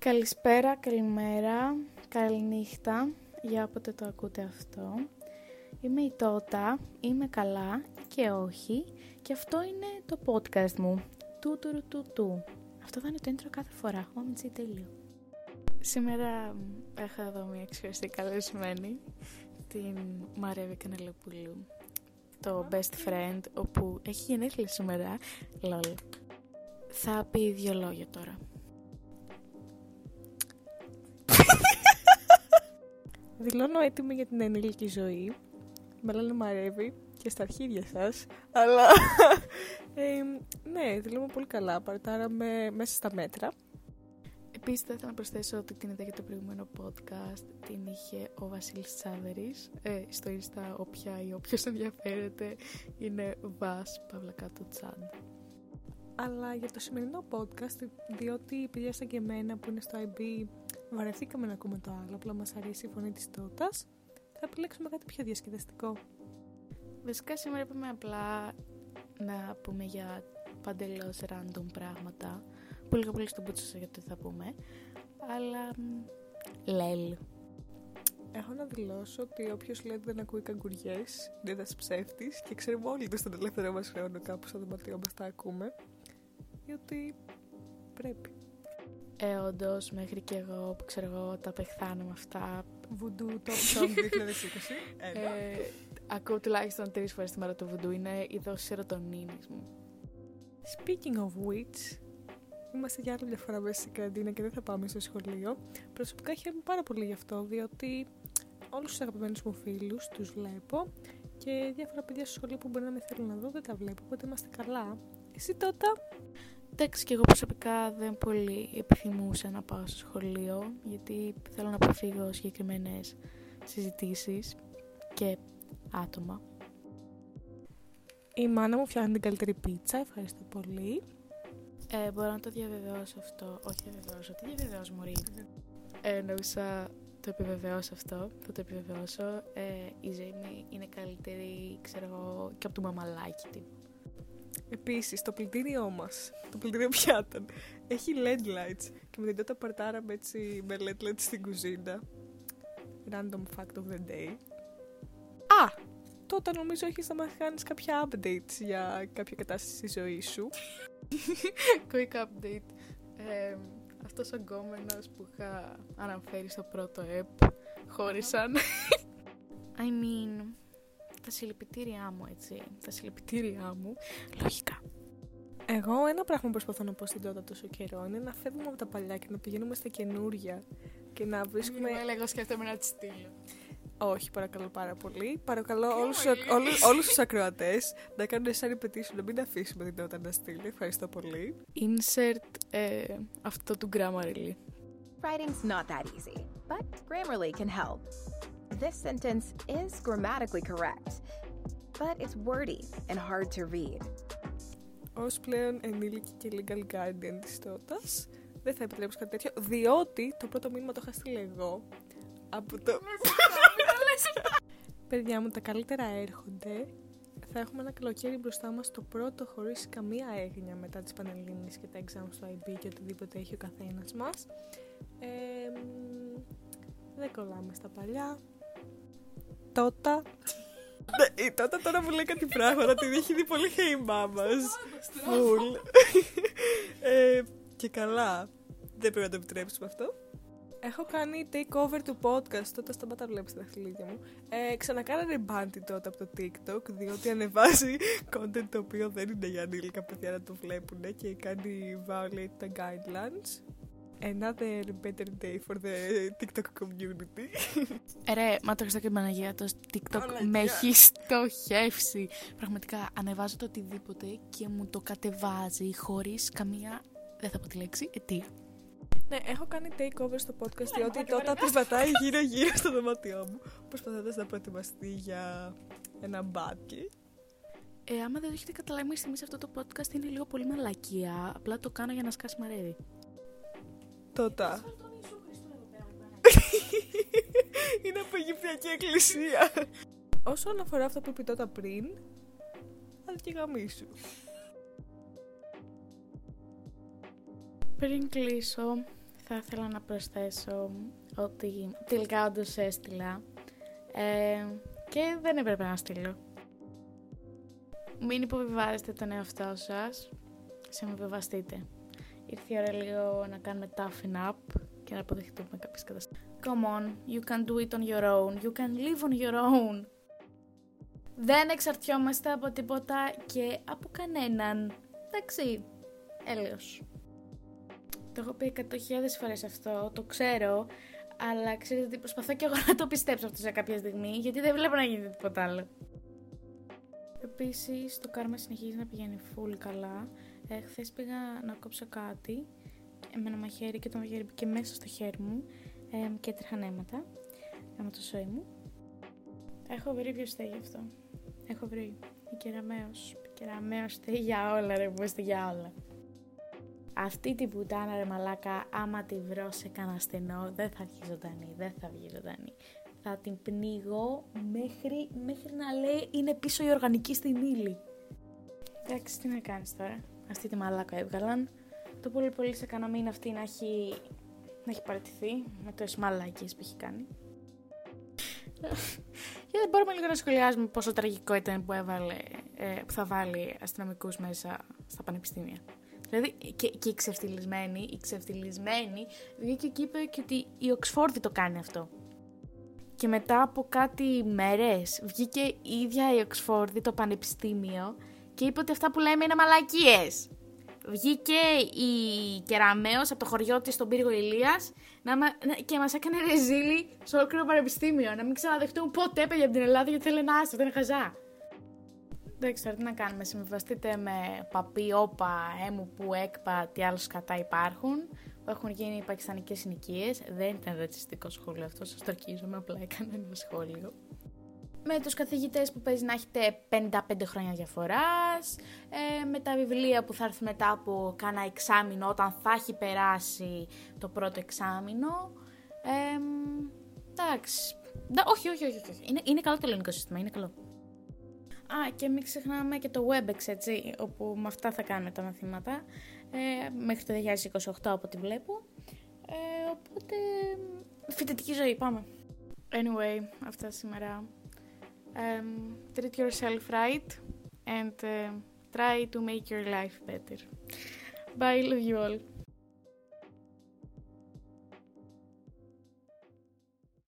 Καλησπέρα, καλημέρα, καληνύχτα για όποτε το ακούτε αυτό. Είμαι η Τότα, είμαι καλά και όχι και αυτό είναι το podcast μου. Του του του του. Αυτό θα είναι το intro κάθε φορά. Όμτσι τέλειο. Σήμερα έχω εδώ μια εξαιρετική καλεσμένη, την Μαρέβη Κανελοπούλου, το best friend, όπου έχει γενέθλια σήμερα. Λόλ. Θα πει δύο λόγια τώρα. Δηλώνω έτοιμη για την ενήλικη ζωή. Με λένε Μαρέβη και στα αρχίδια σας. Αλλά, ε, ναι, δηλώνω πολύ καλά. Παρτάραμε μέσα στα μέτρα. Επίσης θα ήθελα να προσθέσω ότι την είδα για το προηγούμενο podcast την είχε ο Βασίλης Τσάδερης ε, στο Insta όποια ή όποιος ενδιαφέρεται είναι Βας Παύλα κάτω Τσάντ αλλά για το σημερινό podcast διότι οι παιδιά σαν και εμένα που είναι στο IB βαρεθήκαμε να ακούμε το άλλο απλά μας αρέσει η φωνή της Τότας θα επιλέξουμε κάτι πιο διασκεδαστικό Βασικά σήμερα είπαμε απλά να πούμε για παντελώς random πράγματα που λίγα πολύ στον πούτσο γιατί θα πούμε αλλά λέλ Έχω να δηλώσω ότι όποιος λέει ότι δεν ακούει καγκουριές είναι ένας ψεύτης και ξέρουμε όλοι ότι στον ελεύθερο μας χρόνο κάπου στο δωματιό μας τα ακούμε. Γιατί πρέπει. Ε, όντω, μέχρι και εγώ που ξέρω εγώ τα πεχθάνω με αυτά. Βουντού Top Song 2020. ε, ακούω τουλάχιστον τρεις φορές τη μέρα το βουντού. Είναι η δόση σερωτονίνης μου. Speaking of which, είμαστε για άλλη μια φορά μέσα στην καραντίνα και δεν θα πάμε στο σχολείο. Προσωπικά χαίρομαι πάρα πολύ γι' αυτό, διότι όλους τους αγαπημένους μου φίλους τους βλέπω και διάφορα παιδιά στο σχολείο που μπορεί να με θέλουν να δω δεν τα βλέπω, οπότε είμαστε καλά. Εσύ τότε. Εντάξει, και εγώ προσωπικά δεν πολύ επιθυμούσα να πάω στο σχολείο, γιατί θέλω να αποφύγω συγκεκριμένες συζητήσεις και άτομα. Η μάνα μου φτιάχνει την καλύτερη πίτσα, ευχαριστώ πολύ. Ε, μπορώ να το διαβεβαιώσω αυτό. Όχι διαβεβαιώσω, τι διαβεβαιώσω μωρή; Ε, εννοούσα το επιβεβαιώσω αυτό, θα το επιβεβαιώσω. Ε, η ζωή μου είναι καλύτερη, ξέρω εγώ, και από το μαμαλάκι του. Επίσης, το πλυντήριό μας, το πλυντήριο πιάτων, έχει LED lights και με την τότε παρτάραμε έτσι με LED lights στην κουζίνα. Random fact of the day. Α! Τότε νομίζω έχεις να μας κάνεις κάποια updates για κάποια κατάσταση στη ζωή σου. Quick update. Ε, αυτός ο γκόμενος που είχα αναφέρει στο πρώτο ΕΠ χώρισαν. I mean, τα συλληπιτήριά μου, έτσι. Τα συλληπιτήριά μου, λογικά. Εγώ ένα πράγμα που προσπαθώ να πω στην τότε τόσο καιρό είναι να φεύγουμε από τα παλιά και να πηγαίνουμε στα καινούρια και να βρίσκουμε... Μην εγώ σκέφτομαι να τη στείλω. Όχι, παρακαλώ πάρα πολύ. Παρακαλώ όλους, όλους, όλους τους ακροατές να κάνουν σαν repetition, να μην αφήσουμε την τότε να στείλει. Ευχαριστώ πολύ. Insert ε, αυτό του Grammarly. Writing's not that easy, but Grammarly can help. This sentence is grammatically correct, but it's wordy and hard to read. Ως πλέον ενήλικη και legal guardian της τότας, δεν θα επιτρέψω κάτι τέτοιο, διότι το πρώτο μήνυμα το είχα στείλει εγώ από το... Παιδιά μου, τα καλύτερα έρχονται. Θα έχουμε ένα καλοκαίρι μπροστά μας το πρώτο χωρίς καμία έγνοια μετά τις Πανελλήνιες και τα exams στο IB και οτιδήποτε έχει ο καθένας μας. Ε, δεν κολλάμε στα παλιά. Τότε. Ναι, η τότε τώρα μου λέει κάτι πράγματα, την έχει δει πολύ hey mamas. Φουλ. ε, και καλά. Δεν πρέπει να το επιτρέψουμε αυτό. Έχω κάνει takeover του podcast, τότε σταματά βλέπεις τα χιλίδια μου. Ε, ξανακάνανε μπάντι τότε από το TikTok, διότι ανεβάζει content το οποίο δεν είναι για ανήλικα παιδιά να το βλέπουν και κάνει violate τα guidelines. Another better day for the TikTok community. Ε, ρε, μα το Χριστό και Παναγία, το TikTok με έχει στοχεύσει. Πραγματικά ανεβάζω το οτιδήποτε και μου το κατεβάζει χωρίς καμία, δεν θα πω τη λέξη, αιτία. Ναι, έχω κάνει takeover στο podcast διότι τότε περπατάει γύρω-γύρω στο δωμάτιό μου. Προσπαθώντας να προετοιμαστεί για ένα μπάτκι. Ε, άμα δεν το έχετε καταλάβει μέχρι στιγμή αυτό το podcast είναι λίγο πολύ μαλακία. Απλά το κάνω για να σκάσει μαρέβι. Τότε. είναι από Αιγυπτιακή εκκλησία. Όσον αφορά αυτό που είπε τότε πριν, θα και γαμίσου. Πριν κλείσω, θα ήθελα να προσθέσω ότι τελικά όντως έστειλα ε, και δεν έπρεπε να στείλω. Μην υποβιβάζετε τον εαυτό σας, σε με βεβαστείτε. Ήρθε η ώρα λίγο να κάνουμε toughen up και να αποδεχτούμε κάποιες καταστάσεις. Come on, you can do it on your own, you can live on your own. Δεν εξαρτιόμαστε από τίποτα και από κανέναν. Εντάξει, έλεος. Το έχω πει 100.000 φορές αυτό, το ξέρω, αλλά ξέρετε ότι προσπαθώ και εγώ να το πιστέψω αυτό σε κάποια στιγμή, γιατί δεν βλέπω να γίνεται τίποτα άλλο. Επίσης, το κάρμα συνεχίζει να πηγαίνει full καλά. Ε, Χθες πήγα να κόψω κάτι με ένα μαχαίρι και το μαχαίρι μπήκε μέσα στο χέρι μου ε, και έτρεχαν αίματα. Κάμα το σώι μου. Έχω βρει ποιο στέγει αυτό. Έχω βρει. Η κεραμαίος. Η κεραμαίος στέγει για όλα ρε που είστε για όλα. Αυτή την πουτάνα ρε μαλάκα, άμα τη βρω σε κανένα στενό, δεν θα βγει ζωντανή, δεν θα βγει ζωντανή. Θα την πνίγω μέχρι, μέχρι να λέει είναι πίσω η οργανική στην ύλη. Εντάξει, τι να κάνεις τώρα. Αυτή τη μαλάκα έβγαλαν. Το πολύ πολύ σε κανένα μήνα αυτή να έχει, να έχει παραιτηθεί με το εσμαλάκες που έχει κάνει. Και δεν μπορούμε λίγο να σχολιάζουμε πόσο τραγικό ήταν που, έβαλε, ε, που θα βάλει αστυνομικούς μέσα στα πανεπιστήμια. Δηλαδή και, και η ξεφτυλισμένη, η ξεφτυλισμένη βγήκε και είπε και ότι η Οξφόρδη το κάνει αυτό. Και μετά από κάτι μέρες βγήκε η ίδια η Οξφόρδη, το πανεπιστήμιο και είπε ότι αυτά που λέμε είναι μαλακίες. Βγήκε η Κεραμέως από το χωριό της στον πύργο Ηλίας να, και μας έκανε ρεζίλη σε ολόκληρο πανεπιστήμιο. Να μην ξαναδεχτούν ποτέ παιδιά από την Ελλάδα γιατί θέλουν άστρο, δεν είναι χαζά. Εντάξει, τώρα τι να κάνουμε. Συμβαστείτε με παπί, όπα, έμου, που, έκπα, τι άλλους κατά υπάρχουν. Που έχουν γίνει πακιστανικές συνοικίες. Δεν ήταν ρατσιστικό σχόλιο αυτό, σας το αρκίζομαι, απλά έκανα ένα σχόλιο. Με τους καθηγητές που παίζει να έχετε 55 χρόνια διαφοράς, ε, με τα βιβλία που θα έρθει μετά από κάνα εξάμεινο όταν θα έχει περάσει το πρώτο εξάμεινο. Ε, εντάξει. Όχι, όχι, όχι, όχι. Είναι, είναι καλό το ελληνικό σύστημα, είναι καλό. Α, και μην ξεχνάμε και το WebEx, έτσι, όπου με αυτά θα κάνουμε τα μαθήματα, ε, μέχρι το 2028 από ό,τι βλέπω. Ε, οπότε, φοιτητική ζωή, πάμε. Anyway, αυτά σήμερα. Um, treat yourself right and uh, try to make your life better. Bye, love you all.